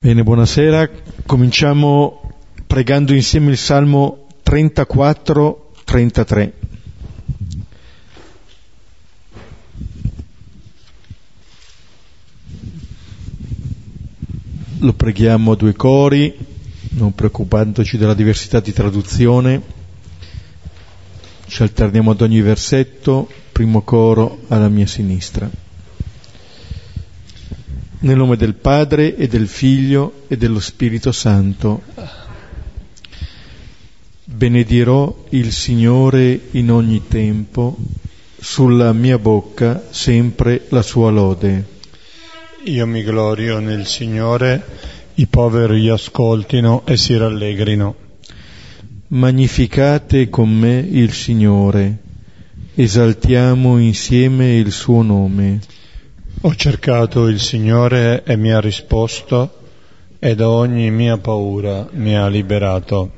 Bene, buonasera. Cominciamo pregando insieme il Salmo 34-33. Lo preghiamo a due cori, non preoccupandoci della diversità di traduzione. Ci alterniamo ad ogni versetto, primo coro alla mia sinistra. Nel nome del Padre e del Figlio e dello Spirito Santo. Benedirò il Signore in ogni tempo, sulla mia bocca sempre la sua lode. Io mi glorio nel Signore, i poveri ascoltino e si rallegrino. Magnificate con me il Signore, esaltiamo insieme il suo nome. Ho cercato il Signore e mi ha risposto e da ogni mia paura mi ha liberato.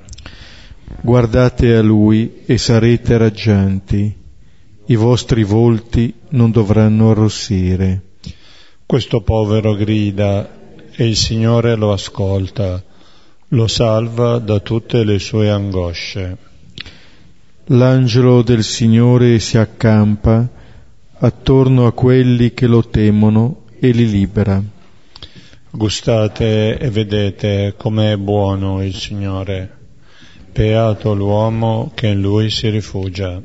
Guardate a Lui e sarete raggianti, i vostri volti non dovranno arrossire. Questo povero grida e il Signore lo ascolta, lo salva da tutte le sue angosce. L'angelo del Signore si accampa attorno a quelli che lo temono e li libera. Gustate e vedete com'è buono il Signore. Beato l'uomo che in lui si rifugia.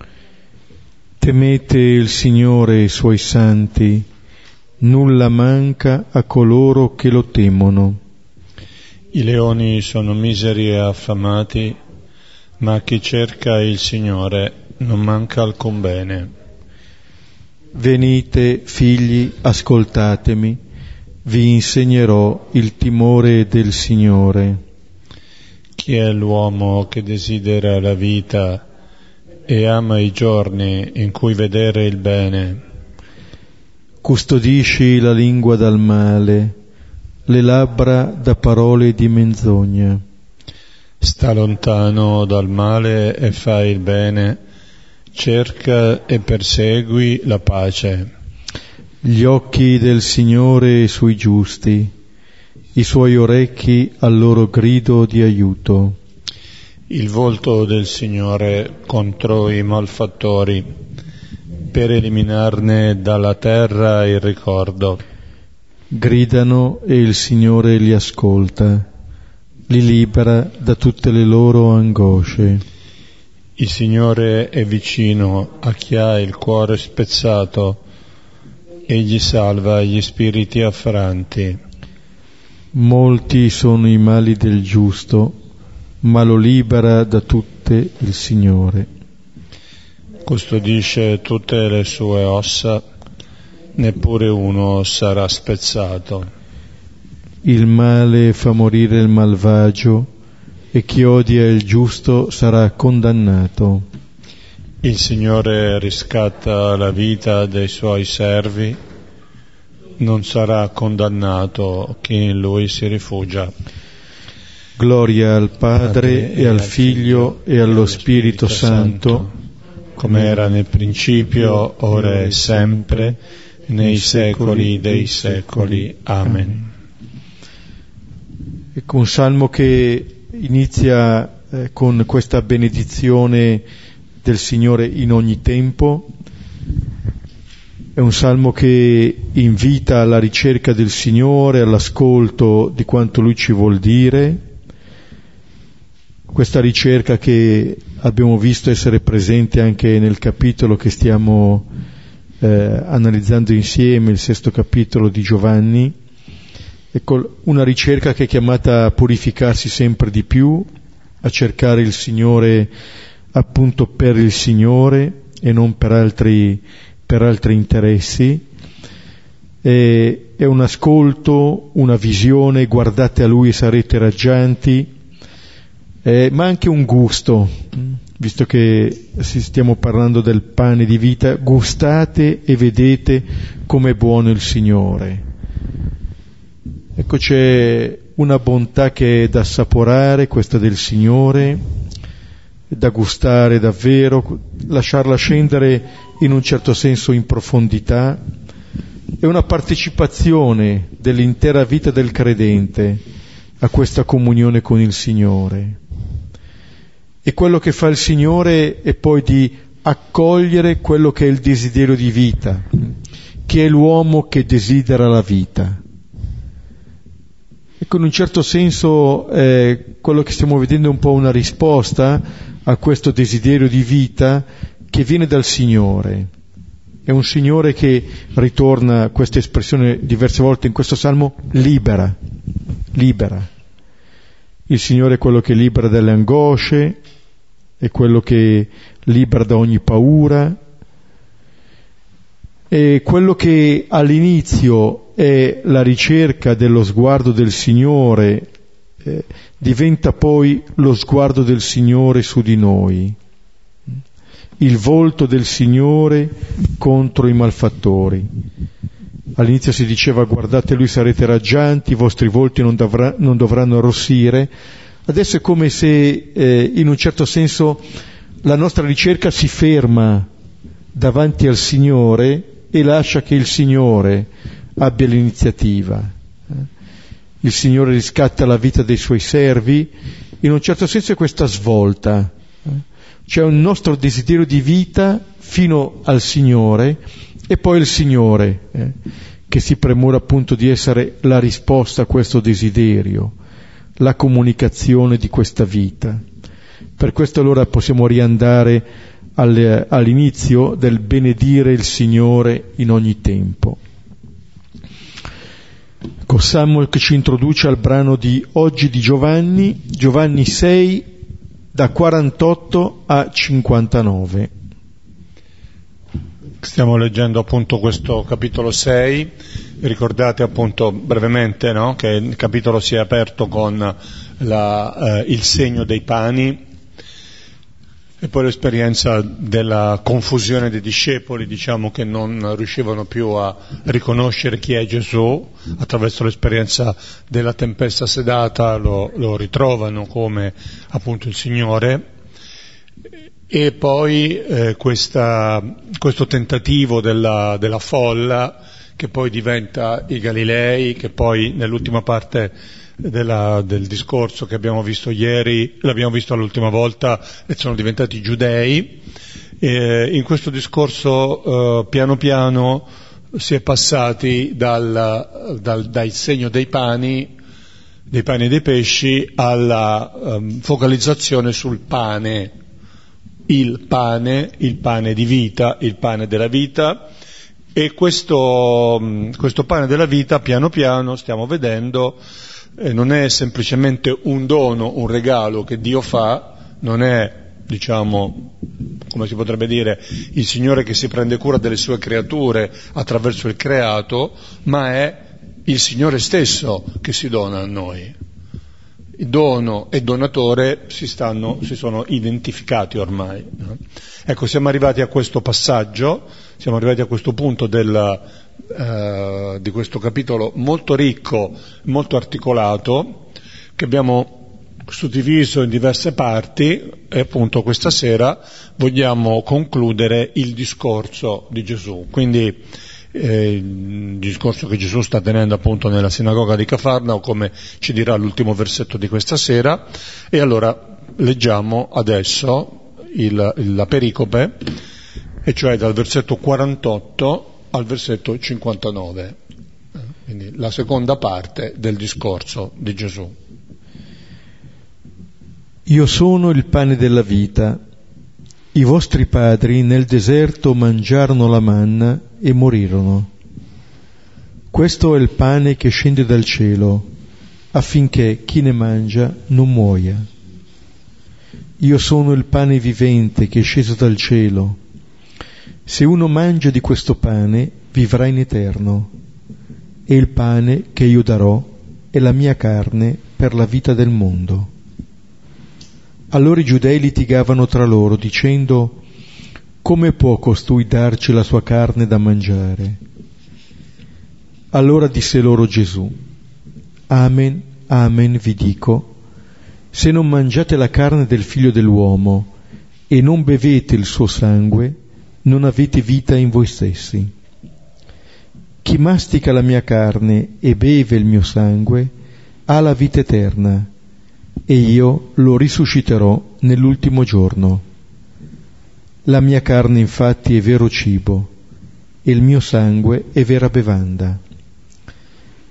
Temete il Signore e i suoi santi, nulla manca a coloro che lo temono. I leoni sono miseri e affamati, ma a chi cerca il Signore non manca alcun bene. Venite, figli, ascoltatemi, vi insegnerò il timore del Signore. Chi è l'uomo che desidera la vita e ama i giorni in cui vedere il bene? Custodisci la lingua dal male, le labbra da parole di menzogna. Sta lontano dal male e fai il bene cerca e persegui la pace. Gli occhi del Signore sui giusti, i suoi orecchi al loro grido di aiuto. Il volto del Signore contro i malfattori, per eliminarne dalla terra il ricordo. Gridano e il Signore li ascolta, li libera da tutte le loro angosce. Il Signore è vicino a chi ha il cuore spezzato, egli salva gli spiriti affranti. Molti sono i mali del giusto, ma lo libera da tutte il Signore. Custodisce tutte le sue ossa, neppure uno sarà spezzato. Il male fa morire il malvagio, e chi odia il giusto sarà condannato. Il Signore riscatta la vita dei suoi servi, non sarà condannato chi in lui si rifugia. Gloria al Padre e al Figlio e allo Spirito Santo, come era nel principio, ora e sempre, nei secoli dei secoli. Amen. Ecco un salmo che inizia eh, con questa benedizione del Signore in ogni tempo. È un salmo che invita alla ricerca del Signore, all'ascolto di quanto Lui ci vuol dire. Questa ricerca che abbiamo visto essere presente anche nel capitolo che stiamo eh, analizzando insieme, il sesto capitolo di Giovanni Ecco, una ricerca che è chiamata a purificarsi sempre di più, a cercare il Signore appunto per il Signore e non per altri, per altri interessi. E, è un ascolto, una visione, guardate a Lui e sarete raggianti, eh, ma anche un gusto, visto che stiamo parlando del pane di vita, gustate e vedete com'è buono il Signore. Ecco c'è una bontà che è da assaporare, questa del Signore, da gustare davvero, lasciarla scendere in un certo senso in profondità, è una partecipazione dell'intera vita del credente a questa comunione con il Signore. E quello che fa il Signore è poi di accogliere quello che è il desiderio di vita, che è l'uomo che desidera la vita. Ecco, in un certo senso eh, quello che stiamo vedendo è un po' una risposta a questo desiderio di vita che viene dal Signore. È un Signore che ritorna, questa espressione diverse volte in questo salmo, libera, libera. Il Signore è quello che libera dalle angosce, è quello che libera da ogni paura, è quello che all'inizio è la ricerca dello sguardo del Signore, eh, diventa poi lo sguardo del Signore su di noi il volto del Signore contro i malfattori. All'inizio si diceva guardate lui sarete raggianti, i vostri volti non, dovrà, non dovranno arrossire. Adesso è come se eh, in un certo senso la nostra ricerca si ferma davanti al Signore e lascia che il Signore abbia l'iniziativa. Il Signore riscatta la vita dei suoi servi, in un certo senso è questa svolta c'è un nostro desiderio di vita fino al Signore e poi il Signore eh, che si premura appunto di essere la risposta a questo desiderio, la comunicazione di questa vita. Per questo allora possiamo riandare all'inizio del benedire il Signore in ogni tempo. Ecco, Samuel che ci introduce al brano di oggi di Giovanni, Giovanni 6, da 48 a 59. Stiamo leggendo appunto questo capitolo 6, ricordate appunto brevemente no? che il capitolo si è aperto con la, eh, il segno dei pani, e poi l'esperienza della confusione dei discepoli, diciamo che non riuscivano più a riconoscere chi è Gesù, attraverso l'esperienza della tempesta sedata lo, lo ritrovano come appunto il Signore. E poi eh, questa, questo tentativo della, della folla che poi diventa i Galilei, che poi nell'ultima parte della, del discorso che abbiamo visto ieri, l'abbiamo visto l'ultima volta e sono diventati giudei. E in questo discorso eh, piano piano si è passati dal, dal, dal segno dei pani, dei pani e dei pesci alla um, focalizzazione sul pane, il pane, il pane di vita, il pane della vita, e questo, questo pane della vita piano piano stiamo vedendo eh, non è semplicemente un dono, un regalo che Dio fa, non è diciamo, come si potrebbe dire, il Signore che si prende cura delle sue creature attraverso il creato, ma è il Signore stesso che si dona a noi. Dono e donatore si, stanno, si sono identificati ormai. Ecco, siamo arrivati a questo passaggio, siamo arrivati a questo punto del, eh, di questo capitolo molto ricco, molto articolato, che abbiamo suddiviso in diverse parti e appunto questa sera vogliamo concludere il discorso di Gesù. Quindi eh, il discorso che Gesù sta tenendo appunto nella sinagoga di Cafarnao, come ci dirà l'ultimo versetto di questa sera. E allora leggiamo adesso il, la pericope, e cioè dal versetto 48 al versetto 59, quindi la seconda parte del discorso di Gesù. Io sono il pane della vita. I vostri padri nel deserto mangiarono la manna e morirono. Questo è il pane che scende dal cielo, affinché chi ne mangia non muoia. Io sono il pane vivente che è sceso dal cielo. Se uno mangia di questo pane, vivrà in eterno. E il pane che io darò è la mia carne per la vita del mondo. Allora i giudei litigavano tra loro, dicendo, come può costui darci la sua carne da mangiare? Allora disse loro Gesù, Amen, amen vi dico, se non mangiate la carne del figlio dell'uomo e non bevete il suo sangue, non avete vita in voi stessi. Chi mastica la mia carne e beve il mio sangue ha la vita eterna e io lo risusciterò nell'ultimo giorno. La mia carne infatti è vero cibo e il mio sangue è vera bevanda.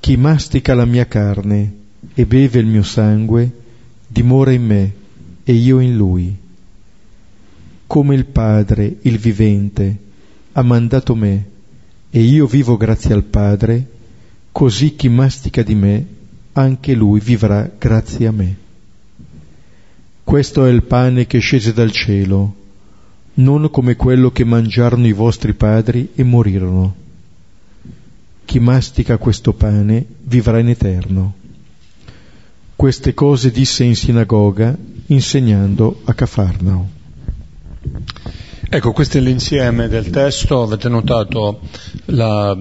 Chi mastica la mia carne e beve il mio sangue dimora in me e io in lui. Come il Padre, il vivente, ha mandato me e io vivo grazie al Padre, così chi mastica di me, anche lui vivrà grazie a me. Questo è il pane che scese dal cielo, non come quello che mangiarono i vostri padri e morirono. Chi mastica questo pane vivrà in eterno. Queste cose disse in sinagoga, insegnando a Cafarnao. Ecco, questo è l'insieme del testo, avete notato, la,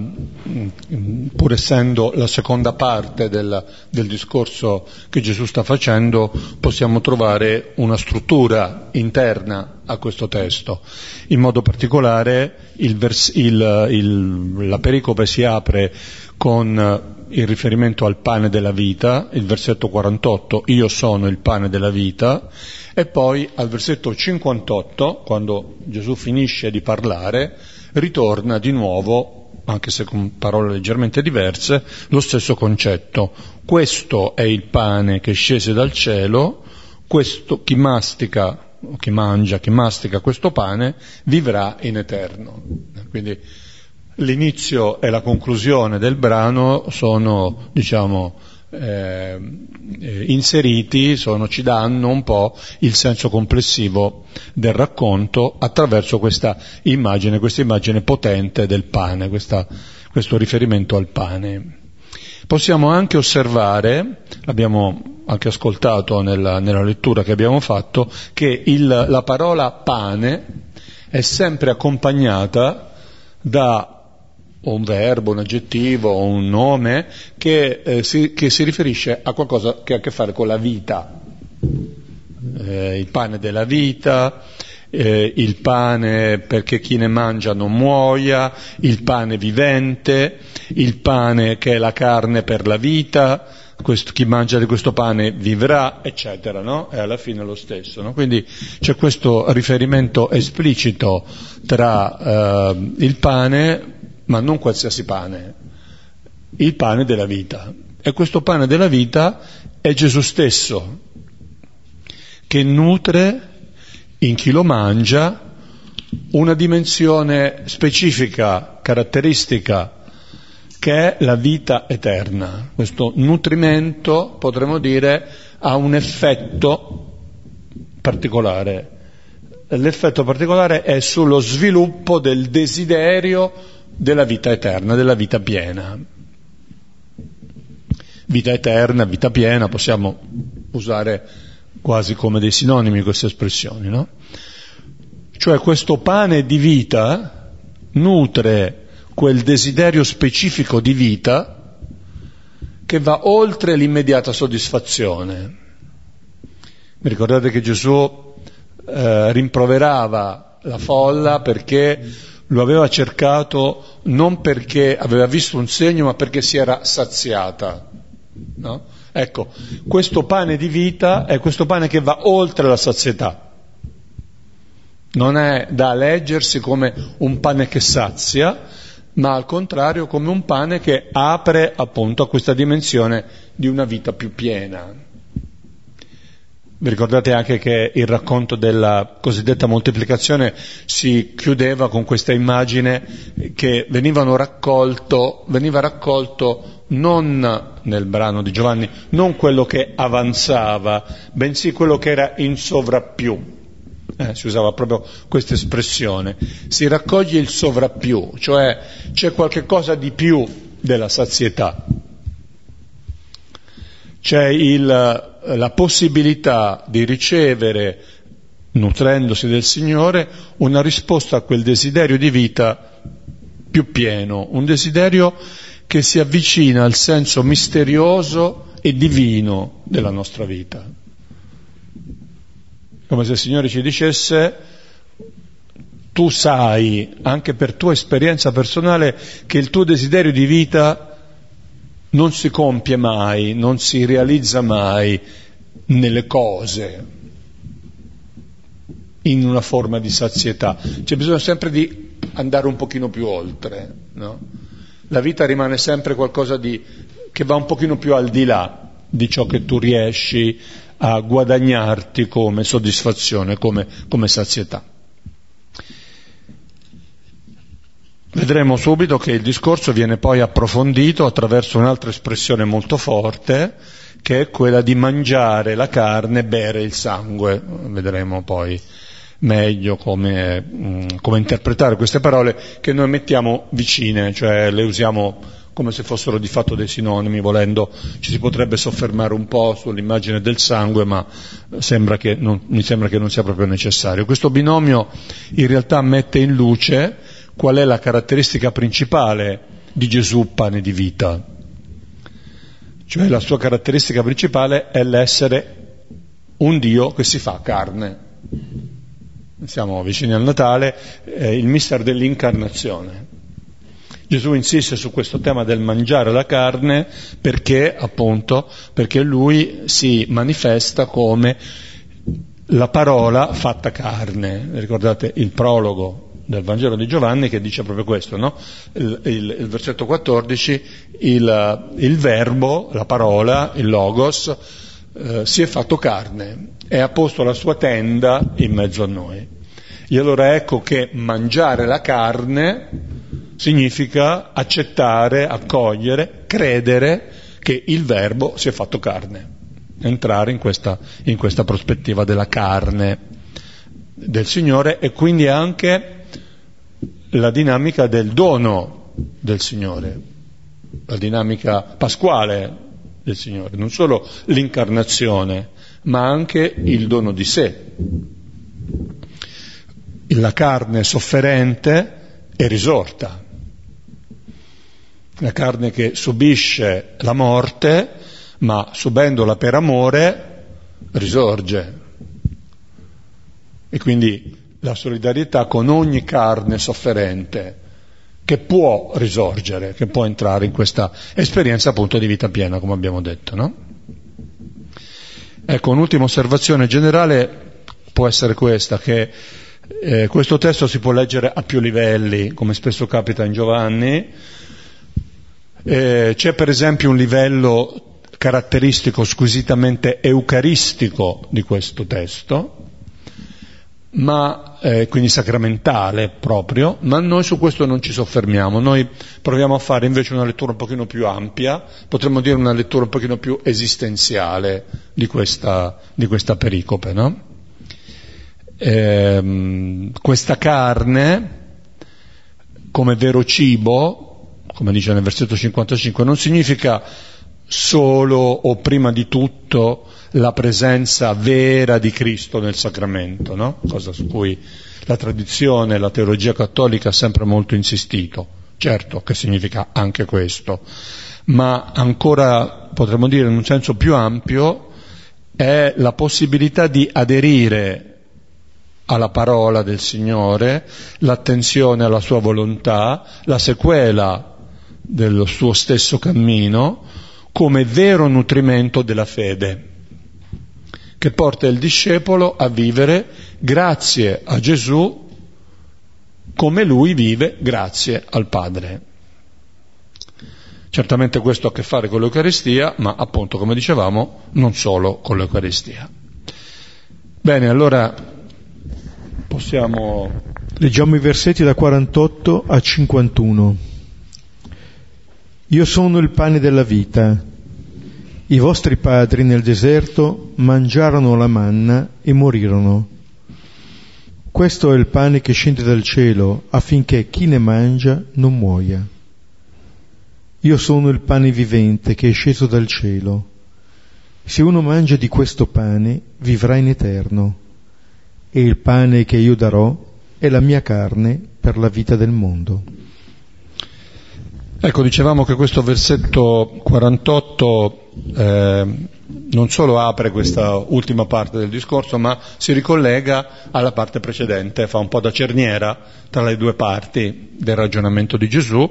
pur essendo la seconda parte del, del, discorso che Gesù sta facendo, possiamo trovare una struttura interna a questo testo. In modo particolare il vers, il, il, la pericope si apre con il riferimento al pane della vita, il versetto 48, io sono il pane della vita, e poi al versetto 58, quando Gesù finisce di parlare, ritorna di nuovo, anche se con parole leggermente diverse, lo stesso concetto. Questo è il pane che scese dal cielo, questo, chi mastica, chi mangia, chi mastica questo pane, vivrà in eterno. Quindi l'inizio e la conclusione del brano sono, diciamo, eh, eh, inseriti sono, ci danno un po' il senso complessivo del racconto attraverso questa immagine, questa immagine potente del pane, questa, questo riferimento al pane. Possiamo anche osservare, l'abbiamo anche ascoltato nella, nella lettura che abbiamo fatto, che il, la parola pane è sempre accompagnata da un verbo, un aggettivo, un nome che, eh, si, che, si, riferisce a qualcosa che ha a che fare con la vita. Eh, il pane della vita, eh, il pane perché chi ne mangia non muoia, il pane vivente, il pane che è la carne per la vita, questo, chi mangia di questo pane vivrà, eccetera, no? E alla fine lo stesso, no? Quindi c'è questo riferimento esplicito tra eh, il pane ma non qualsiasi pane, il pane della vita. E questo pane della vita è Gesù stesso, che nutre in chi lo mangia una dimensione specifica, caratteristica, che è la vita eterna. Questo nutrimento, potremmo dire, ha un effetto particolare. L'effetto particolare è sullo sviluppo del desiderio della vita eterna, della vita piena. Vita eterna, vita piena, possiamo usare quasi come dei sinonimi queste espressioni, no? Cioè questo pane di vita nutre quel desiderio specifico di vita che va oltre l'immediata soddisfazione. Mi ricordate che Gesù eh, rimproverava la folla perché lo aveva cercato non perché aveva visto un segno, ma perché si era saziata. No? Ecco, questo pane di vita è questo pane che va oltre la sazietà. Non è da leggersi come un pane che sazia, ma al contrario come un pane che apre appunto a questa dimensione di una vita più piena. Vi ricordate anche che il racconto della cosiddetta moltiplicazione si chiudeva con questa immagine che raccolto, veniva raccolto non nel brano di Giovanni, non quello che avanzava, bensì quello che era in sovrappiù. Eh, si usava proprio questa espressione. Si raccoglie il sovrappiù, cioè c'è qualche cosa di più della sazietà. C'è il, la possibilità di ricevere, nutrendosi del Signore, una risposta a quel desiderio di vita più pieno, un desiderio che si avvicina al senso misterioso e divino della nostra vita. Come se il Signore ci dicesse, tu sai, anche per tua esperienza personale, che il tuo desiderio di vita non si compie mai, non si realizza mai nelle cose, in una forma di sazietà. C'è bisogno sempre di andare un pochino più oltre, no? La vita rimane sempre qualcosa di, che va un pochino più al di là di ciò che tu riesci a guadagnarti come soddisfazione, come, come sazietà. Vedremo subito che il discorso viene poi approfondito attraverso un'altra espressione molto forte, che è quella di mangiare la carne e bere il sangue. Vedremo poi meglio come, mm, come, interpretare queste parole che noi mettiamo vicine, cioè le usiamo come se fossero di fatto dei sinonimi, volendo ci si potrebbe soffermare un po' sull'immagine del sangue, ma sembra non, mi sembra che non sia proprio necessario. Questo binomio in realtà mette in luce qual è la caratteristica principale di Gesù, pane di vita. Cioè la sua caratteristica principale è l'essere un Dio che si fa carne siamo vicini al Natale, eh, il mister dell'incarnazione. Gesù insiste su questo tema del mangiare la carne perché, appunto, perché lui si manifesta come la parola fatta carne. Ricordate il prologo del Vangelo di Giovanni che dice proprio questo, no? il, il, il, versetto 14, il, il, verbo, la parola, il logos, eh, si è fatto carne e ha posto la sua tenda in mezzo a noi. E allora ecco che mangiare la carne significa accettare, accogliere, credere che il verbo si è fatto carne, entrare in questa, in questa prospettiva della carne del Signore e quindi anche la dinamica del dono del Signore, la dinamica pasquale del Signore, non solo l'incarnazione, ma anche il dono di sé. La carne sofferente è risorta, la carne che subisce la morte, ma subendola per amore, risorge. E quindi la solidarietà con ogni carne sofferente che può risorgere, che può entrare in questa esperienza appunto di vita piena, come abbiamo detto. No? Ecco, un'ultima osservazione generale può essere questa, che eh, questo testo si può leggere a più livelli, come spesso capita in Giovanni. Eh, c'è per esempio un livello caratteristico squisitamente eucaristico di questo testo, ma, eh, quindi sacramentale proprio, ma noi su questo non ci soffermiamo, noi proviamo a fare invece una lettura un pochino più ampia, potremmo dire una lettura un pochino più esistenziale di questa, di questa pericope. No? Ehm, questa carne, come vero cibo, come dice nel versetto 55, non significa solo o prima di tutto la presenza vera di Cristo nel sacramento, no? cosa su cui la tradizione, la teologia cattolica ha sempre molto insistito. Certo che significa anche questo, ma ancora potremmo dire in un senso più ampio è la possibilità di aderire alla parola del Signore, l'attenzione alla sua volontà, la sequela dello suo stesso cammino come vero nutrimento della fede che porta il discepolo a vivere grazie a Gesù come lui vive grazie al Padre. Certamente questo ha a che fare con l'Eucaristia, ma appunto, come dicevamo, non solo con l'Eucaristia. Bene, allora possiamo... Leggiamo i versetti da 48 a 51. Io sono il pane della vita. I vostri padri nel deserto mangiarono la manna e morirono. Questo è il pane che scende dal cielo affinché chi ne mangia non muoia. Io sono il pane vivente che è sceso dal cielo. Se uno mangia di questo pane vivrà in eterno e il pane che io darò è la mia carne per la vita del mondo. Ecco, dicevamo che questo versetto 48 eh, non solo apre questa ultima parte del discorso, ma si ricollega alla parte precedente, fa un po' da cerniera tra le due parti del ragionamento di Gesù.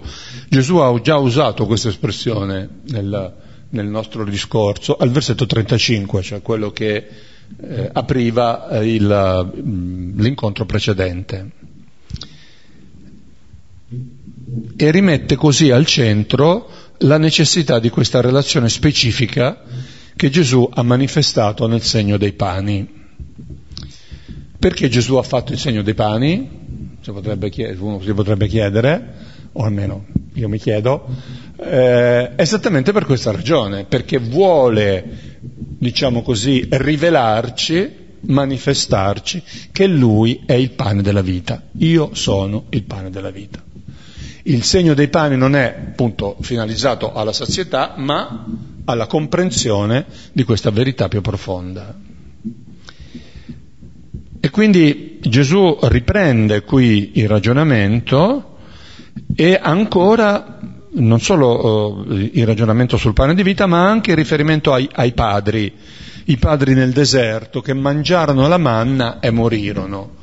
Gesù ha già usato questa espressione nel, nel nostro discorso al versetto 35, cioè quello che eh, apriva eh, il, mm, l'incontro precedente. E rimette così al centro la necessità di questa relazione specifica che Gesù ha manifestato nel segno dei pani. Perché Gesù ha fatto il segno dei pani? Si potrebbe chiedere, uno si potrebbe chiedere, o almeno io mi chiedo, eh, esattamente per questa ragione, perché vuole, diciamo così, rivelarci, manifestarci che Lui è il pane della vita. Io sono il pane della vita. Il segno dei pani non è appunto finalizzato alla sazietà, ma alla comprensione di questa verità più profonda. E quindi Gesù riprende qui il ragionamento e ancora non solo uh, il ragionamento sul pane di vita, ma anche il riferimento ai, ai padri, i padri nel deserto che mangiarono la manna e morirono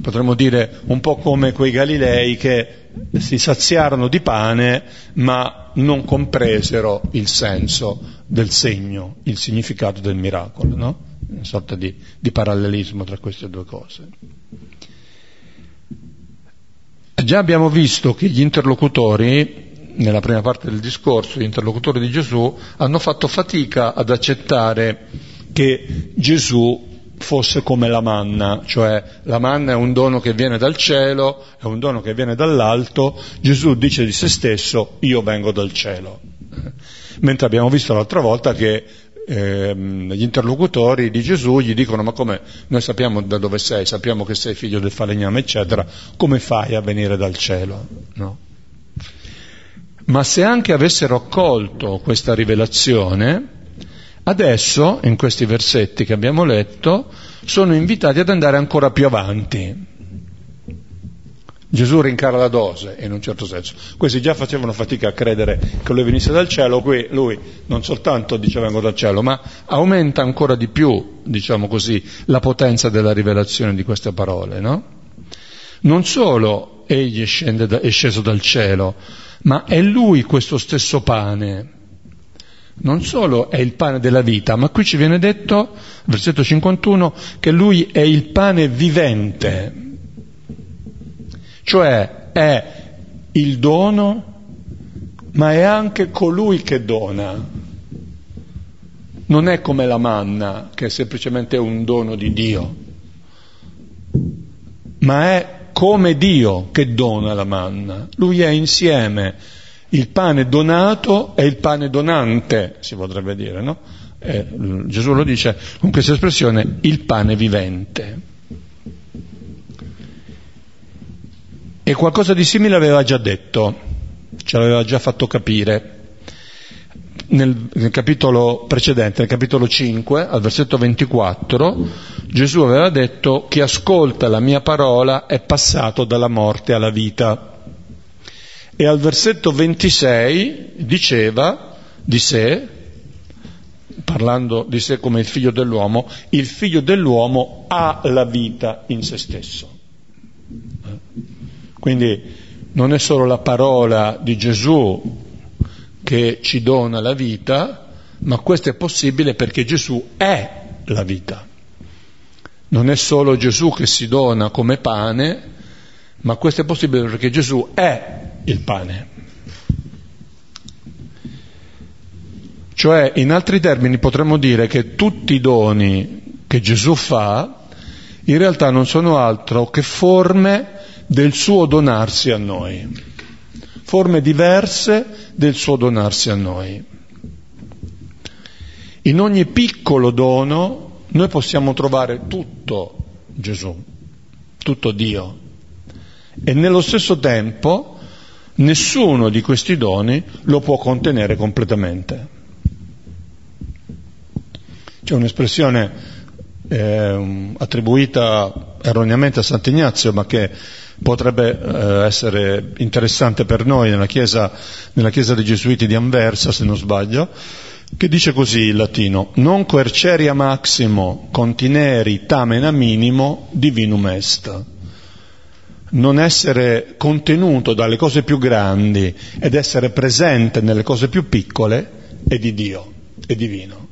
potremmo dire un po' come quei Galilei che si saziarono di pane ma non compresero il senso del segno, il significato del miracolo, no? Una sorta di, di parallelismo tra queste due cose. Già abbiamo visto che gli interlocutori, nella prima parte del discorso, gli interlocutori di Gesù, hanno fatto fatica ad accettare che Gesù fosse come la manna, cioè la manna è un dono che viene dal cielo, è un dono che viene dall'alto, Gesù dice di se stesso io vengo dal cielo. Mentre abbiamo visto l'altra volta che eh, gli interlocutori di Gesù gli dicono ma come noi sappiamo da dove sei, sappiamo che sei figlio del falegname eccetera, come fai a venire dal cielo? No? Ma se anche avessero accolto questa rivelazione, Adesso, in questi versetti che abbiamo letto, sono invitati ad andare ancora più avanti. Gesù rincara la dose, in un certo senso. Questi già facevano fatica a credere che lui venisse dal cielo, qui lui non soltanto dice vengo dal cielo, ma aumenta ancora di più, diciamo così, la potenza della rivelazione di queste parole, no? Non solo egli è, è sceso dal cielo, ma è lui questo stesso pane non solo è il pane della vita, ma qui ci viene detto, versetto 51, che lui è il pane vivente, cioè è il dono, ma è anche colui che dona. Non è come la manna, che è semplicemente un dono di Dio, ma è come Dio che dona la manna. Lui è insieme il pane donato e il pane donante, si potrebbe dire, no? Eh, Gesù lo dice con questa espressione, il pane vivente. E qualcosa di simile aveva già detto, ce l'aveva già fatto capire. Nel, nel, capitolo precedente, nel capitolo 5, al versetto 24, Gesù aveva detto chi ascolta la mia parola è passato dalla morte alla vita e al versetto 26 diceva di sé, parlando di sé come il figlio dell'uomo, il figlio dell'uomo ha la vita in se stesso. Quindi non è solo la parola di Gesù che ci dona la vita, ma questo è possibile perché Gesù è la vita. Non è solo Gesù che si dona come pane, ma questo è possibile perché Gesù è il pane. Cioè, in altri termini, potremmo dire che tutti i doni che Gesù fa in realtà non sono altro che forme del suo donarsi a noi, forme diverse del suo donarsi a noi. In ogni piccolo dono noi possiamo trovare tutto Gesù, tutto Dio. E nello stesso tempo nessuno di questi doni lo può contenere completamente. C'è un'espressione eh, attribuita erroneamente a Sant'Ignazio, ma che potrebbe eh, essere interessante per noi nella chiesa, nella chiesa, dei Gesuiti di Anversa, se non sbaglio, che dice così in latino, non coerceria maximo contineri tamen a minimo divinum est. Non essere contenuto dalle cose più grandi ed essere presente nelle cose più piccole è di Dio, è divino.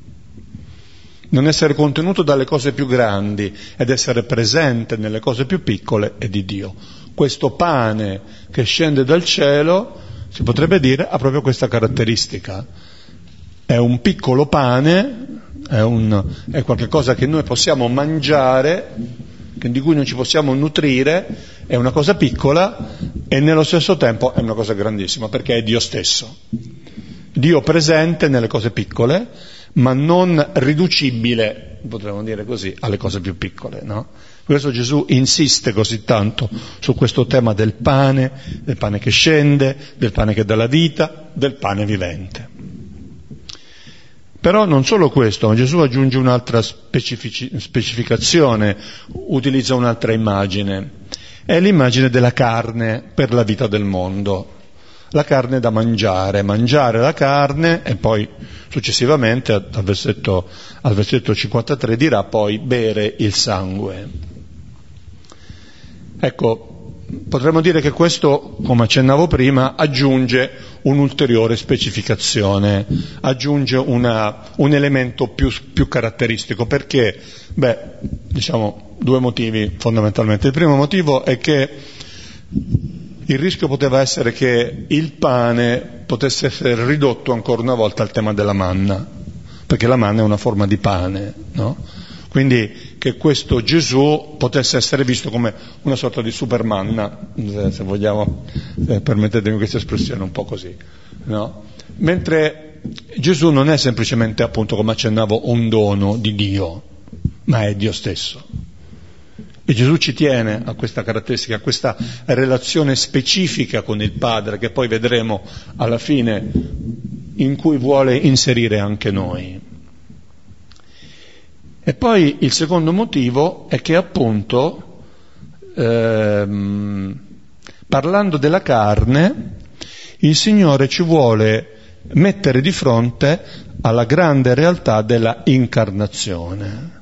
Non essere contenuto dalle cose più grandi ed essere presente nelle cose più piccole è di Dio. Questo pane che scende dal cielo, si potrebbe dire, ha proprio questa caratteristica è un piccolo pane, è, un, è qualcosa che noi possiamo mangiare, di cui non ci possiamo nutrire, è una cosa piccola e nello stesso tempo è una cosa grandissima, perché è Dio stesso. Dio presente nelle cose piccole, ma non riducibile, potremmo dire così, alle cose più piccole. No? Per questo Gesù insiste così tanto su questo tema del pane, del pane che scende, del pane che dà la vita, del pane vivente. Però non solo questo, ma Gesù aggiunge un'altra specifici- specificazione, utilizza un'altra immagine. È l'immagine della carne per la vita del mondo. La carne da mangiare, mangiare la carne e poi successivamente al versetto, al versetto 53 dirà poi bere il sangue. Ecco, Potremmo dire che questo, come accennavo prima, aggiunge un'ulteriore specificazione, aggiunge una, un elemento più, più, caratteristico. Perché? Beh, diciamo due motivi fondamentalmente. Il primo motivo è che il rischio poteva essere che il pane potesse essere ridotto ancora una volta al tema della manna, perché la manna è una forma di pane, no? Quindi che questo Gesù potesse essere visto come una sorta di supermanna, se vogliamo, eh, permettetemi questa espressione un po' così. No? Mentre Gesù non è semplicemente, appunto, come accennavo, un dono di Dio, ma è Dio stesso. E Gesù ci tiene a questa caratteristica, a questa relazione specifica con il Padre, che poi vedremo alla fine, in cui vuole inserire anche noi. E poi il secondo motivo è che appunto, ehm, parlando della carne, il Signore ci vuole mettere di fronte alla grande realtà della incarnazione,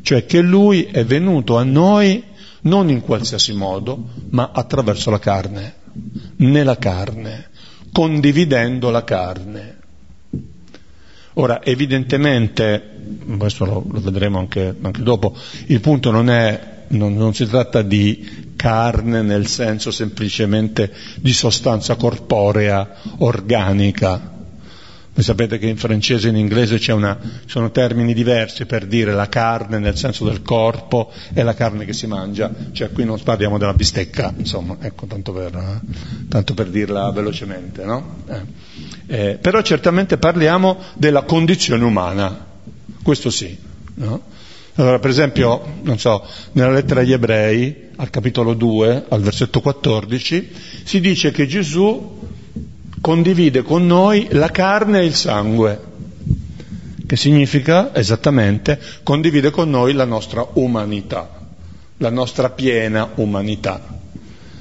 cioè che Lui è venuto a noi non in qualsiasi modo, ma attraverso la carne, nella carne, condividendo la carne. Ora, evidentemente, questo lo, lo vedremo anche, anche, dopo, il punto non è, non, non si tratta di carne nel senso semplicemente di sostanza corporea, organica, voi sapete che in francese e in inglese una, sono termini diversi per dire la carne nel senso del corpo e la carne che si mangia, cioè qui non parliamo della bistecca, insomma, ecco, tanto per, eh, tanto per dirla velocemente, no? Eh. Eh, però certamente parliamo della condizione umana, questo sì, no? Allora, per esempio, non so, nella lettera agli ebrei, al capitolo 2, al versetto 14, si dice che Gesù condivide con noi la carne e il sangue, che significa esattamente condivide con noi la nostra umanità, la nostra piena umanità.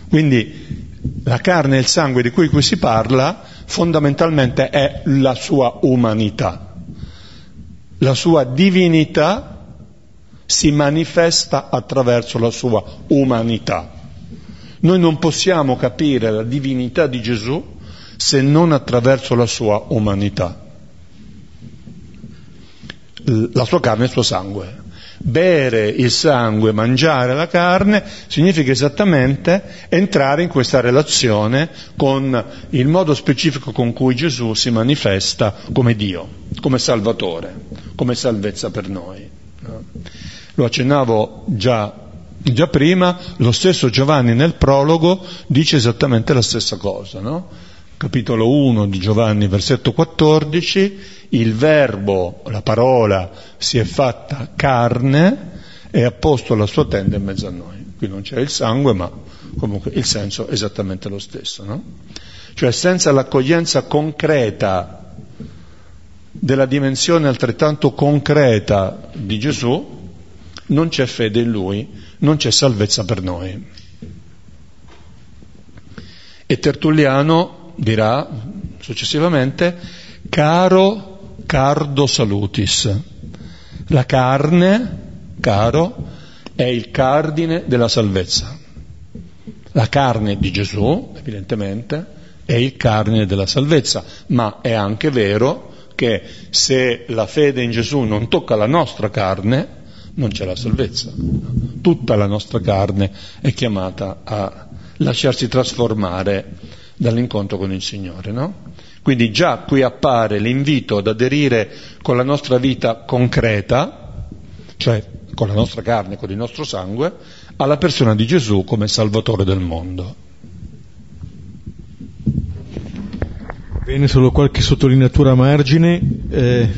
Quindi la carne e il sangue di cui qui si parla fondamentalmente è la sua umanità. La sua divinità si manifesta attraverso la sua umanità. Noi non possiamo capire la divinità di Gesù se non attraverso la sua umanità, la sua carne e il suo sangue. Bere il sangue, mangiare la carne, significa esattamente entrare in questa relazione con il modo specifico con cui Gesù si manifesta come Dio, come Salvatore, come salvezza per noi. Lo accennavo già Già prima lo stesso Giovanni nel prologo dice esattamente la stessa cosa, no? Capitolo 1 di Giovanni, versetto 14, il verbo, la parola, si è fatta carne e ha posto la sua tenda in mezzo a noi. Qui non c'è il sangue, ma comunque il senso è esattamente lo stesso. No? Cioè senza l'accoglienza concreta della dimensione altrettanto concreta di Gesù, non c'è fede in Lui, non c'è salvezza per noi. E Tertulliano dirà successivamente, caro cardo salutis. La carne, caro, è il cardine della salvezza. La carne di Gesù, evidentemente, è il cardine della salvezza, ma è anche vero che se la fede in Gesù non tocca la nostra carne, non c'è la salvezza. Tutta la nostra carne è chiamata a lasciarsi trasformare dall'incontro con il Signore, no? Quindi già qui appare l'invito ad aderire con la nostra vita concreta, cioè con la nostra carne, con il nostro sangue, alla persona di Gesù come Salvatore del mondo. Bene, solo qualche sottolineatura a margine. Eh,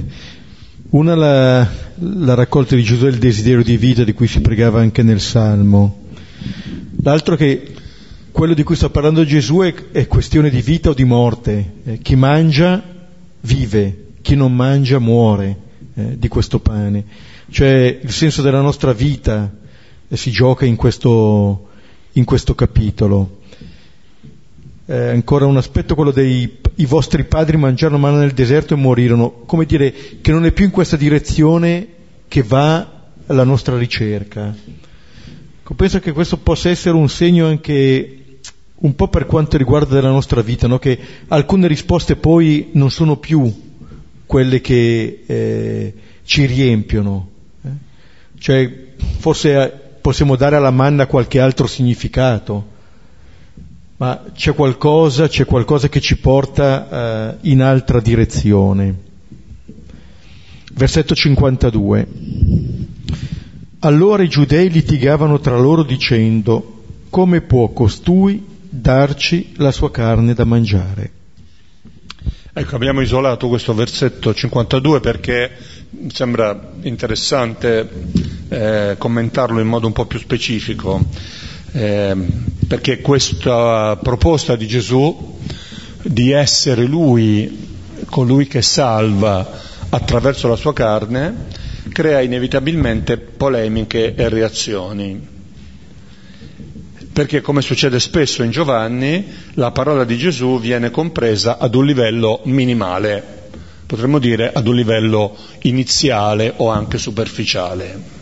una la, la raccolta di Gesù è il desiderio di vita di cui si pregava anche nel Salmo. L'altro che quello di cui sta parlando Gesù è, è questione di vita o di morte. Eh, chi mangia vive, chi non mangia muore eh, di questo pane. Cioè il senso della nostra vita eh, si gioca in questo, in questo capitolo. Eh, ancora un aspetto, quello dei i vostri padri mangiarono manna nel deserto e morirono, come dire che non è più in questa direzione che va la nostra ricerca. Penso che questo possa essere un segno anche un po' per quanto riguarda la nostra vita, no? che alcune risposte poi non sono più quelle che eh, ci riempiono. Eh? Cioè, forse possiamo dare alla manna qualche altro significato, ma c'è qualcosa, c'è qualcosa che ci porta uh, in altra direzione. Versetto 52. Allora i giudei litigavano tra loro dicendo, come può costui darci la sua carne da mangiare? Ecco, abbiamo isolato questo versetto 52 perché mi sembra interessante eh, commentarlo in modo un po' più specifico eh, perché questa proposta di Gesù di essere lui colui che salva attraverso la sua carne crea inevitabilmente polemiche e reazioni. Perché come succede spesso in Giovanni, la parola di Gesù viene compresa ad un livello minimale, potremmo dire ad un livello iniziale o anche superficiale.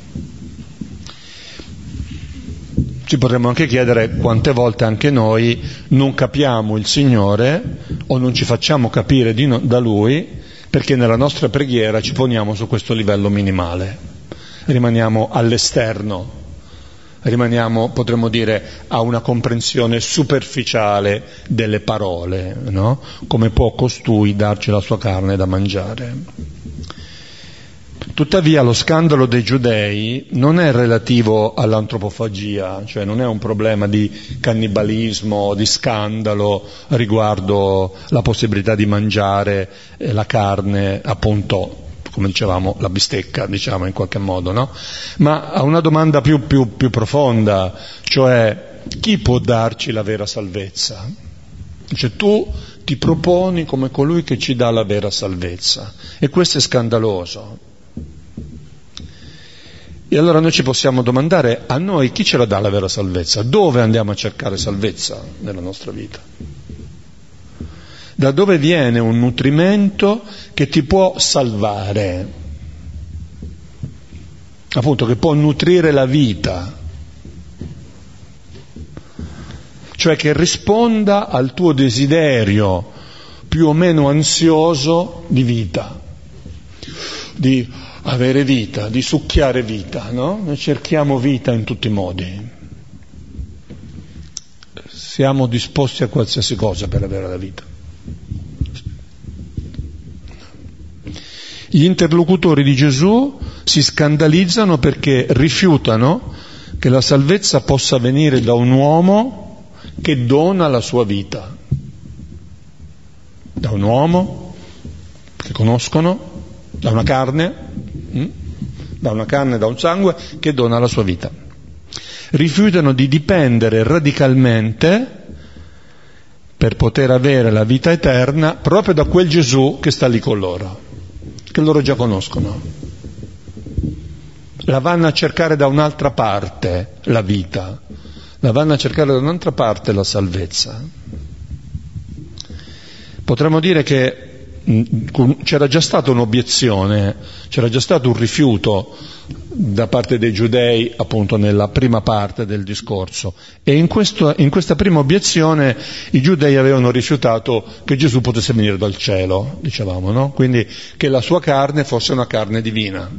Ci potremmo anche chiedere quante volte anche noi non capiamo il Signore o non ci facciamo capire no, da Lui perché nella nostra preghiera ci poniamo su questo livello minimale, rimaniamo all'esterno, rimaniamo, potremmo dire, a una comprensione superficiale delle parole, no? come può costui darci la sua carne da mangiare. Tuttavia lo scandalo dei giudei non è relativo all'antropofagia, cioè non è un problema di cannibalismo, di scandalo riguardo la possibilità di mangiare eh, la carne, appunto, come dicevamo, la bistecca, diciamo in qualche modo, no? Ma ha una domanda più, più, più profonda, cioè chi può darci la vera salvezza? Cioè tu ti proponi come colui che ci dà la vera salvezza e questo è scandaloso. E allora noi ci possiamo domandare a noi chi ce la dà la vera salvezza? Dove andiamo a cercare salvezza nella nostra vita? Da dove viene un nutrimento che ti può salvare? Appunto, che può nutrire la vita. Cioè che risponda al tuo desiderio più o meno ansioso di vita. Di avere vita, di succhiare vita, no? Noi cerchiamo vita in tutti i modi. Siamo disposti a qualsiasi cosa per avere la vita. Gli interlocutori di Gesù si scandalizzano perché rifiutano che la salvezza possa venire da un uomo che dona la sua vita. Da un uomo che conoscono, da una carne Mm? da una carne, da un sangue, che dona la sua vita. Rifiutano di dipendere radicalmente per poter avere la vita eterna proprio da quel Gesù che sta lì con loro, che loro già conoscono. La vanno a cercare da un'altra parte la vita, la vanno a cercare da un'altra parte la salvezza. Potremmo dire che c'era già stata un'obiezione, c'era già stato un rifiuto da parte dei giudei appunto nella prima parte del discorso e in, questo, in questa prima obiezione i giudei avevano rifiutato che Gesù potesse venire dal cielo, dicevamo, no? Quindi che la sua carne fosse una carne divina,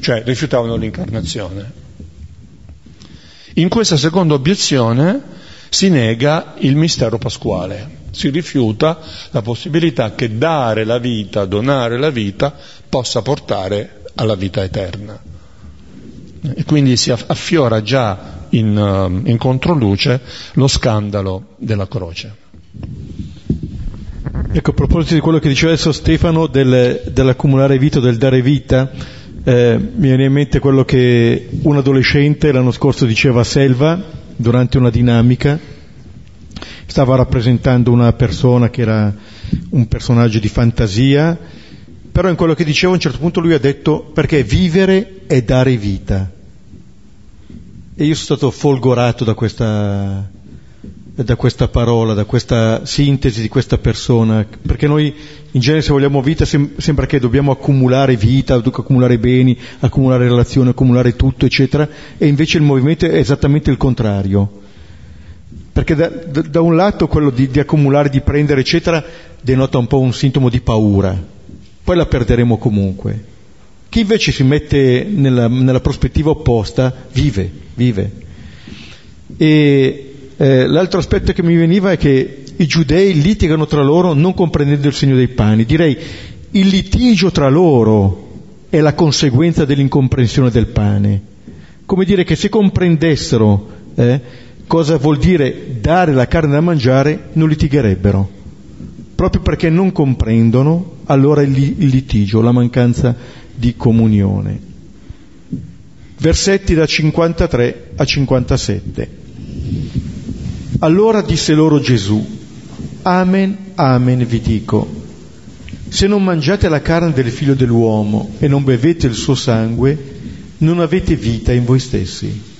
cioè rifiutavano l'incarnazione. In questa seconda obiezione si nega il mistero pasquale, si rifiuta la possibilità che dare la vita, donare la vita, possa portare alla vita eterna. E quindi si affiora già in, uh, in controluce lo scandalo della croce. Ecco, a proposito di quello che diceva adesso Stefano del, dell'accumulare vita, del dare vita, eh, mi viene in mente quello che un adolescente l'anno scorso diceva a Selva durante una dinamica, stava rappresentando una persona che era un personaggio di fantasia, però in quello che diceva a un certo punto lui ha detto perché vivere è dare vita. E io sono stato folgorato da questa, da questa parola, da questa sintesi di questa persona, perché noi in genere se vogliamo vita sem- sembra che dobbiamo accumulare vita, accumulare beni, accumulare relazioni, accumulare tutto, eccetera, e invece il movimento è esattamente il contrario. Perché da, da, da un lato quello di, di accumulare, di prendere, eccetera, denota un po' un sintomo di paura, poi la perderemo comunque. Chi invece si mette nella, nella prospettiva opposta vive, vive. E eh, l'altro aspetto che mi veniva è che i giudei litigano tra loro non comprendendo il segno dei pani. Direi il litigio tra loro è la conseguenza dell'incomprensione del pane. Come dire che se comprendessero eh, cosa vuol dire dare la carne da mangiare, non litigherebbero proprio perché non comprendono allora il, litigio, la mancanza di comunione. Versetti da 53 a 57. Allora disse loro Gesù, Amen, amen vi dico, se non mangiate la carne del figlio dell'uomo e non bevete il suo sangue, non avete vita in voi stessi.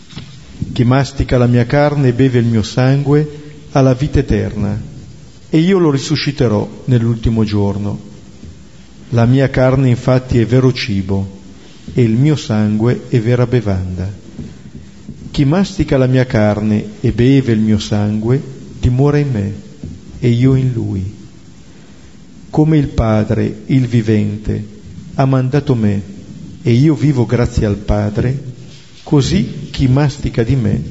Chi mastica la mia carne e beve il mio sangue ha la vita eterna e io lo risusciterò nell'ultimo giorno. La mia carne infatti è vero cibo e il mio sangue è vera bevanda. Chi mastica la mia carne e beve il mio sangue dimora in me e io in lui. Come il Padre, il vivente, ha mandato me e io vivo grazie al Padre, così chi mastica di me,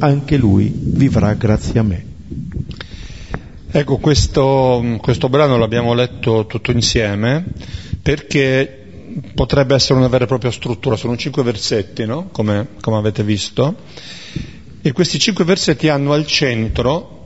anche lui vivrà grazie a me. Ecco, questo, questo brano l'abbiamo letto tutto insieme perché potrebbe essere una vera e propria struttura, sono cinque versetti, no? come, come, avete visto, e questi cinque versetti hanno al centro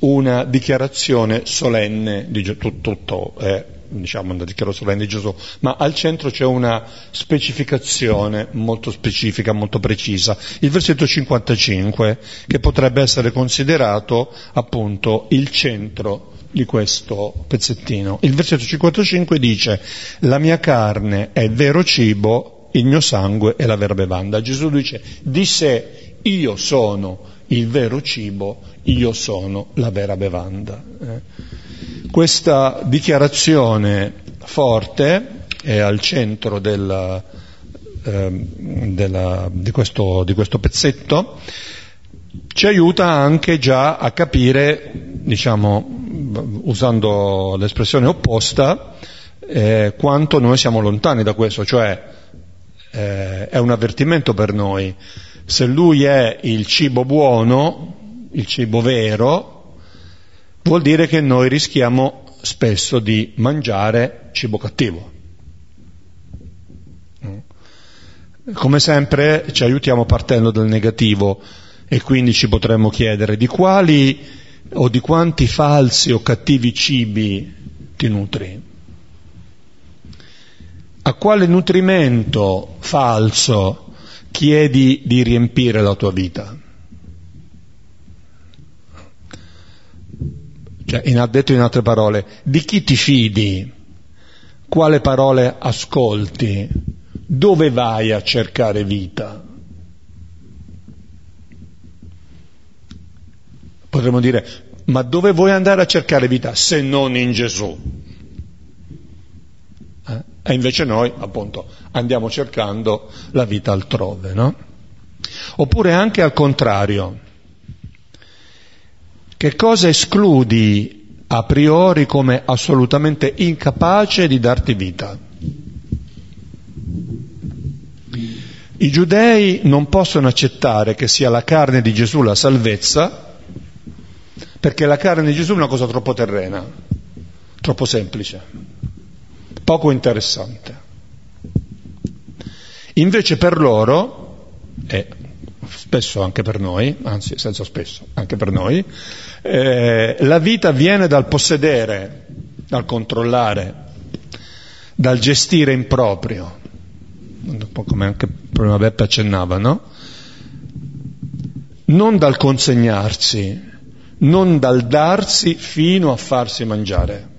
una dichiarazione solenne di tutto, tutto è diciamo una dichiarazione di Gesù, ma al centro c'è una specificazione molto specifica, molto precisa. Il versetto 55, che potrebbe essere considerato appunto il centro di questo pezzettino. Il versetto 55 dice, la mia carne è vero cibo, il mio sangue è la vera bevanda. Gesù dice, di sé io sono il vero cibo, io sono la vera bevanda. Eh questa dichiarazione forte è al centro della, eh, della, di, questo, di questo pezzetto, ci aiuta anche già a capire, diciamo, usando l'espressione opposta, eh, quanto noi siamo lontani da questo, cioè eh, è un avvertimento per noi. Se lui è il cibo buono, il cibo vero, vuol dire che noi rischiamo spesso di mangiare cibo cattivo. Come sempre ci aiutiamo partendo dal negativo e quindi ci potremmo chiedere di quali o di quanti falsi o cattivi cibi ti nutri. A quale nutrimento falso chiedi di riempire la tua vita? Cioè, in, detto in altre parole, di chi ti fidi? Quale parole ascolti? Dove vai a cercare vita? Potremmo dire, ma dove vuoi andare a cercare vita se non in Gesù? E invece noi, appunto, andiamo cercando la vita altrove, no? Oppure anche al contrario. Che cosa escludi a priori come assolutamente incapace di darti vita? I giudei non possono accettare che sia la carne di Gesù la salvezza, perché la carne di Gesù è una cosa troppo terrena, troppo semplice, poco interessante. Invece per loro, e spesso anche per noi, anzi senza spesso, anche per noi, eh, la vita viene dal possedere, dal controllare, dal gestire in proprio un po' come anche prima Beppe accennava, no? Non dal consegnarsi, non dal darsi fino a farsi mangiare.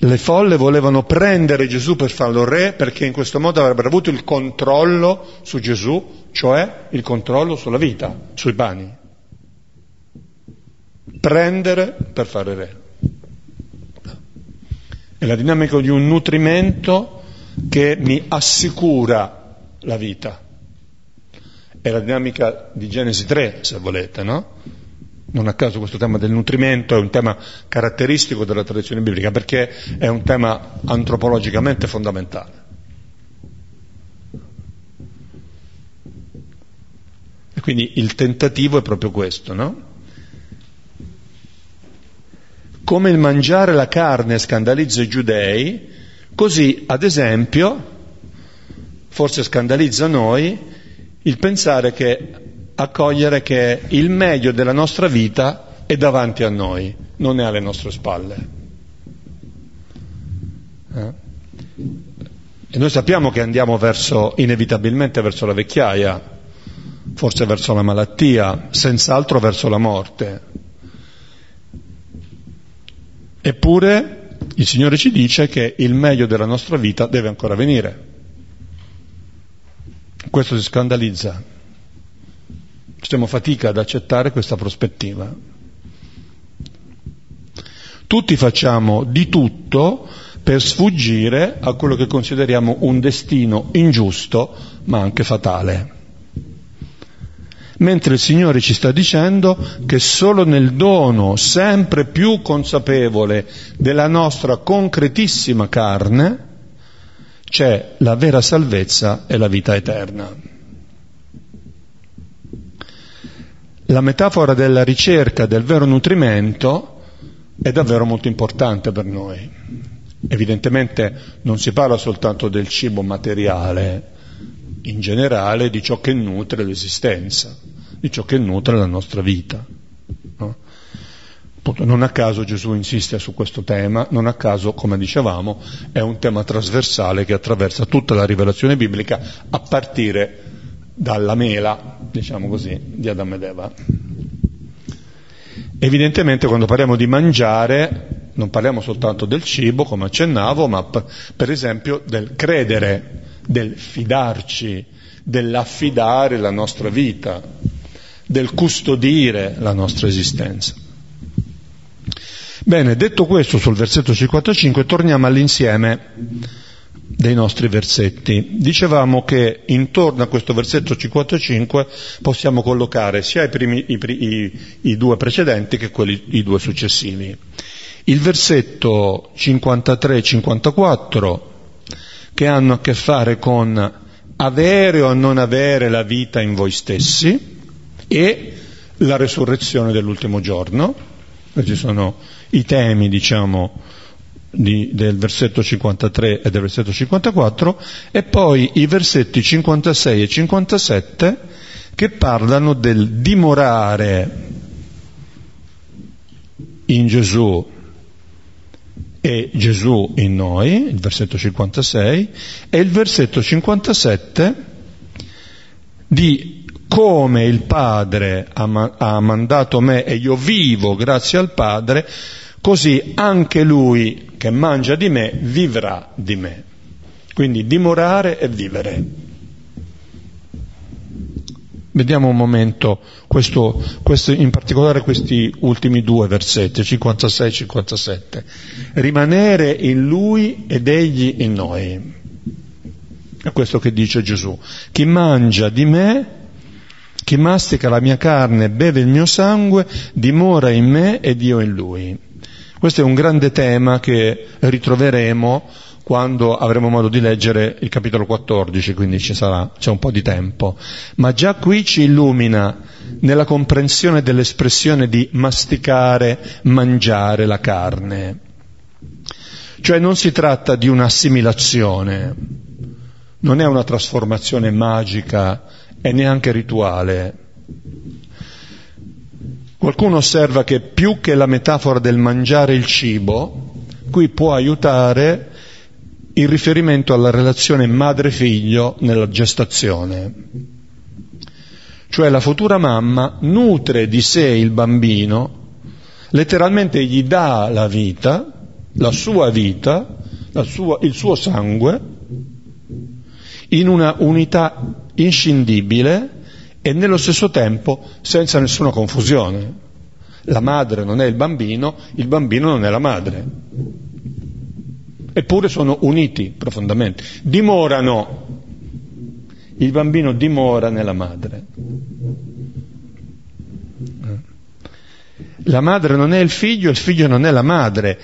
Le folle volevano prendere Gesù per farlo re perché in questo modo avrebbero avuto il controllo su Gesù, cioè il controllo sulla vita, sui pani. Prendere per fare re. È la dinamica di un nutrimento che mi assicura la vita. È la dinamica di Genesi 3, se volete, no? Non a caso questo tema del nutrimento è un tema caratteristico della tradizione biblica perché è un tema antropologicamente fondamentale. E quindi il tentativo è proprio questo, no? come il mangiare la carne scandalizza i giudei, così ad esempio forse scandalizza noi il pensare che accogliere che il meglio della nostra vita è davanti a noi, non è alle nostre spalle. Eh? E noi sappiamo che andiamo verso, inevitabilmente verso la vecchiaia, forse verso la malattia, senz'altro verso la morte. Eppure il Signore ci dice che il meglio della nostra vita deve ancora venire. Questo ci scandalizza. Facciamo fatica ad accettare questa prospettiva. Tutti facciamo di tutto per sfuggire a quello che consideriamo un destino ingiusto, ma anche fatale mentre il Signore ci sta dicendo che solo nel dono sempre più consapevole della nostra concretissima carne c'è la vera salvezza e la vita eterna. La metafora della ricerca del vero nutrimento è davvero molto importante per noi. Evidentemente non si parla soltanto del cibo materiale, in generale di ciò che nutre l'esistenza, di ciò che nutre la nostra vita. No? non a caso Gesù insiste su questo tema, non a caso, come dicevamo, è un tema trasversale che attraversa tutta la rivelazione biblica a partire dalla mela, diciamo così, di Adamo ed Eva. Evidentemente quando parliamo di mangiare non parliamo soltanto del cibo, come accennavo, ma per esempio del credere del fidarci, dell'affidare la nostra vita, del custodire la nostra esistenza. Bene, detto questo sul versetto 55, torniamo all'insieme dei nostri versetti. Dicevamo che intorno a questo versetto 55 possiamo collocare sia i, primi, i, i, i due precedenti che quelli, i due successivi. Il versetto 53-54 che hanno a che fare con avere o non avere la vita in voi stessi e la resurrezione dell'ultimo giorno. Ci sono i temi, diciamo, di, del versetto 53 e del versetto 54 e poi i versetti 56 e 57 che parlano del dimorare in Gesù e Gesù in noi, il versetto 56, e il versetto 57 di come il Padre ha, ha mandato me e io vivo grazie al Padre, così anche lui che mangia di me vivrà di me. Quindi dimorare e vivere. Vediamo un momento, questo, questo, in particolare questi ultimi due versetti, 56 e 57. Rimanere in lui ed egli in noi. È questo che dice Gesù. Chi mangia di me, chi mastica la mia carne e beve il mio sangue, dimora in me ed io in lui. Questo è un grande tema che ritroveremo quando avremo modo di leggere il capitolo 14, quindi ci sarà, c'è un po' di tempo. Ma già qui ci illumina nella comprensione dell'espressione di masticare, mangiare la carne. Cioè non si tratta di un'assimilazione, non è una trasformazione magica e neanche rituale. Qualcuno osserva che più che la metafora del mangiare il cibo, qui può aiutare il riferimento alla relazione madre-figlio nella gestazione. Cioè la futura mamma nutre di sé il bambino, letteralmente gli dà la vita, la sua vita, la sua, il suo sangue, in una unità inscindibile e nello stesso tempo senza nessuna confusione. La madre non è il bambino, il bambino non è la madre. Eppure sono uniti profondamente. Dimorano. Il bambino dimora nella madre. La madre non è il figlio, il figlio non è la madre.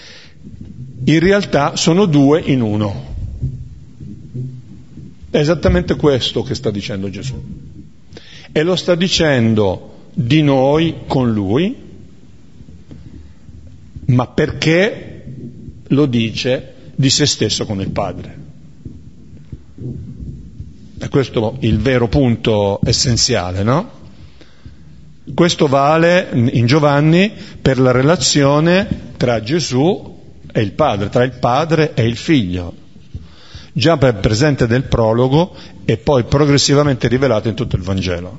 In realtà sono due in uno. È esattamente questo che sta dicendo Gesù. E lo sta dicendo di noi con Lui, ma perché lo dice di se stesso con il Padre. E questo è il vero punto essenziale, no? Questo vale in Giovanni per la relazione tra Gesù e il Padre, tra il Padre e il Figlio già presente nel prologo e poi progressivamente rivelato in tutto il Vangelo.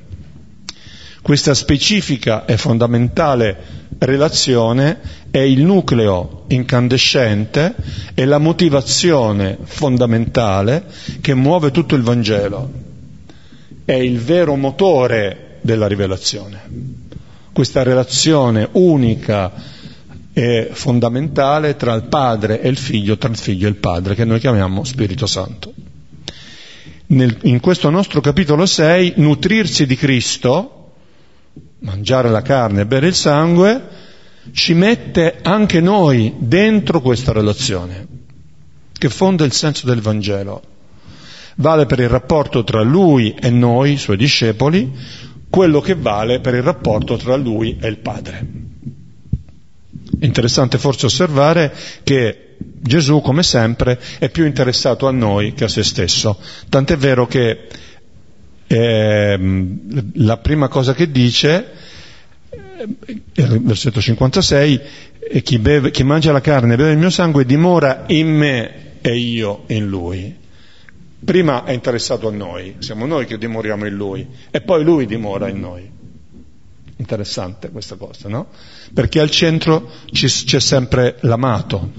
Questa specifica e fondamentale relazione è il nucleo incandescente e la motivazione fondamentale che muove tutto il Vangelo. È il vero motore della rivelazione. Questa relazione unica è fondamentale tra il padre e il figlio, tra il figlio e il padre, che noi chiamiamo Spirito Santo. Nel, in questo nostro capitolo 6, nutrirsi di Cristo, mangiare la carne e bere il sangue, ci mette anche noi dentro questa relazione, che fonda il senso del Vangelo. Vale per il rapporto tra lui e noi, suoi discepoli, quello che vale per il rapporto tra lui e il Padre. È interessante forse osservare che Gesù, come sempre, è più interessato a noi che a se stesso. Tant'è vero che eh, la prima cosa che dice, eh, versetto 56, è chi, beve, chi mangia la carne e beve il mio sangue dimora in me e io in lui. Prima è interessato a noi, siamo noi che dimoriamo in lui e poi lui dimora in noi. Interessante questa cosa, no? Perché al centro c'è sempre l'amato,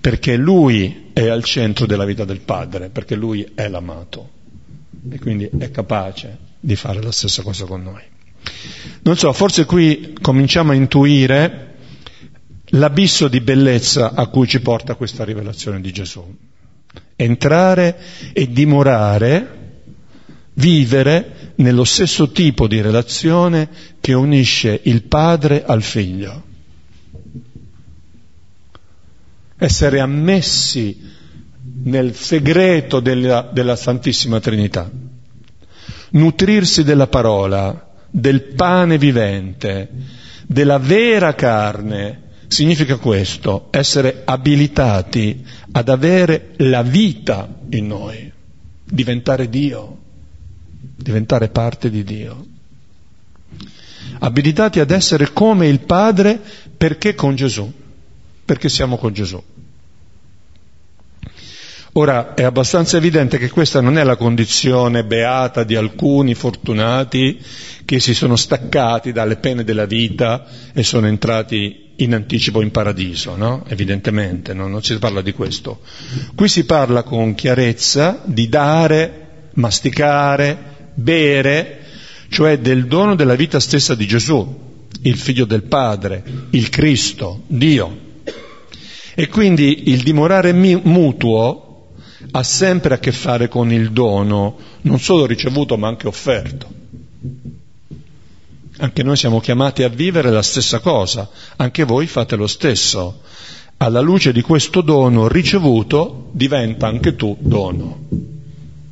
perché lui è al centro della vita del padre, perché lui è l'amato e quindi è capace di fare la stessa cosa con noi. Non so, forse qui cominciamo a intuire l'abisso di bellezza a cui ci porta questa rivelazione di Gesù. Entrare e dimorare, vivere nello stesso tipo di relazione che unisce il padre al figlio. Essere ammessi nel segreto della, della Santissima Trinità. Nutrirsi della parola, del pane vivente, della vera carne, significa questo, essere abilitati ad avere la vita in noi, diventare Dio diventare parte di Dio. Abilitati ad essere come il Padre perché con Gesù, perché siamo con Gesù. Ora è abbastanza evidente che questa non è la condizione beata di alcuni fortunati che si sono staccati dalle pene della vita e sono entrati in anticipo in paradiso, no? Evidentemente, no? non si parla di questo. Qui si parla con chiarezza di dare, masticare, bere, cioè del dono della vita stessa di Gesù, il figlio del Padre, il Cristo, Dio. E quindi il dimorare mutuo ha sempre a che fare con il dono, non solo ricevuto ma anche offerto. Anche noi siamo chiamati a vivere la stessa cosa, anche voi fate lo stesso. Alla luce di questo dono ricevuto diventa anche tu dono.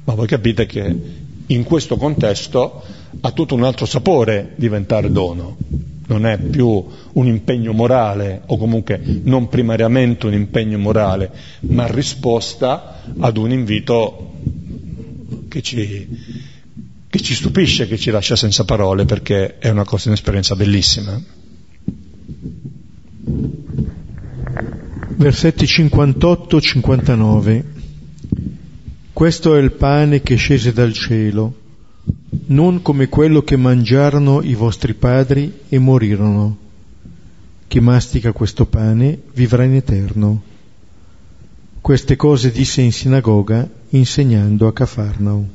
Ma voi capite che in questo contesto ha tutto un altro sapore diventare dono. Non è più un impegno morale o comunque non primariamente un impegno morale, ma risposta ad un invito che ci, che ci stupisce, che ci lascia senza parole perché è una cosa, un'esperienza bellissima. Versetti 58-59 Questo è il pane che scese dal cielo, non come quello che mangiarono i vostri padri e morirono. Chi mastica questo pane vivrà in eterno. Queste cose disse in sinagoga, insegnando a Cafarnao.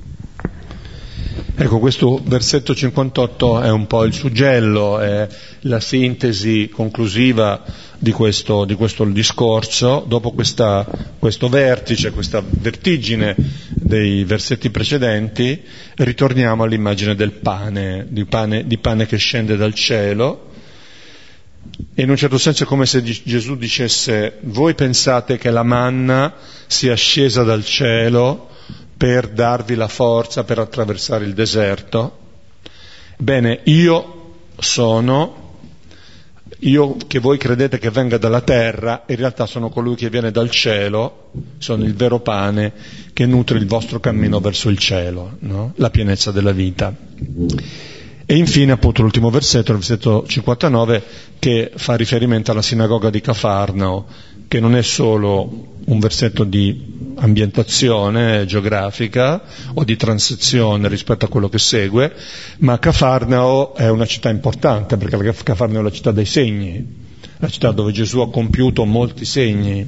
Ecco, questo versetto 58 è un po' il suggello, è la sintesi conclusiva di questo, di questo discorso. Dopo questa, questo vertice, questa vertigine dei versetti precedenti, ritorniamo all'immagine del pane, di pane, di pane che scende dal cielo. E in un certo senso è come se Gesù dicesse, voi pensate che la manna sia scesa dal cielo per darvi la forza per attraversare il deserto? Bene, io sono, io che voi credete che venga dalla terra, in realtà sono colui che viene dal cielo, sono il vero pane che nutre il vostro cammino verso il cielo, no? la pienezza della vita. E infine appunto l'ultimo versetto, il versetto 59, che fa riferimento alla sinagoga di Cafarnao, che non è solo un versetto di ambientazione geografica o di transizione rispetto a quello che segue, ma Cafarnao è una città importante perché Cafarnao è la città dei segni, la città dove Gesù ha compiuto molti segni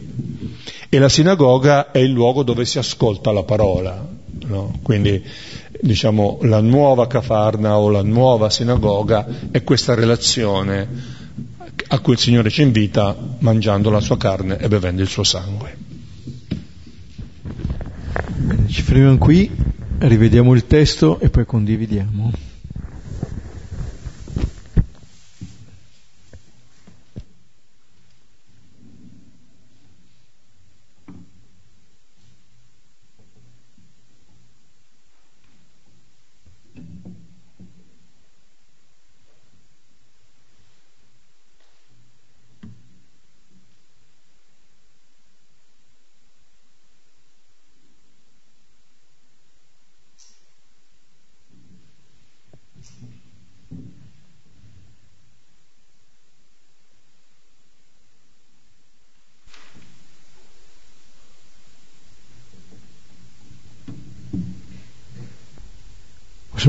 e la sinagoga è il luogo dove si ascolta la parola. No? Quindi diciamo la nuova Cafarnao, la nuova sinagoga è questa relazione a cui il Signore ci invita mangiando la sua carne e bevendo il suo sangue. Bene, ci fermiamo qui, rivediamo il testo e poi condividiamo.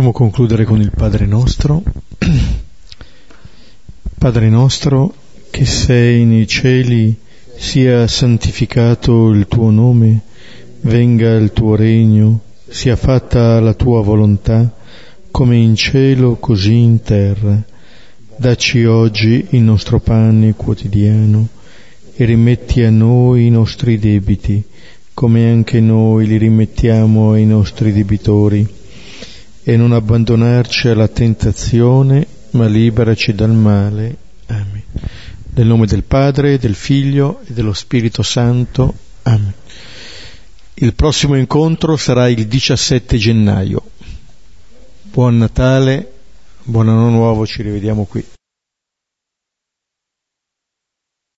Possiamo concludere con il Padre nostro. Padre nostro che sei nei cieli, sia santificato il tuo nome, venga il tuo regno, sia fatta la tua volontà, come in cielo così in terra. Dacci oggi il nostro pane quotidiano e rimetti a noi i nostri debiti, come anche noi li rimettiamo ai nostri debitori e non abbandonarci alla tentazione, ma liberaci dal male. Amen. Nel nome del Padre, del Figlio e dello Spirito Santo. Amen. Il prossimo incontro sarà il 17 gennaio. Buon Natale, buon anno nuovo, ci rivediamo qui.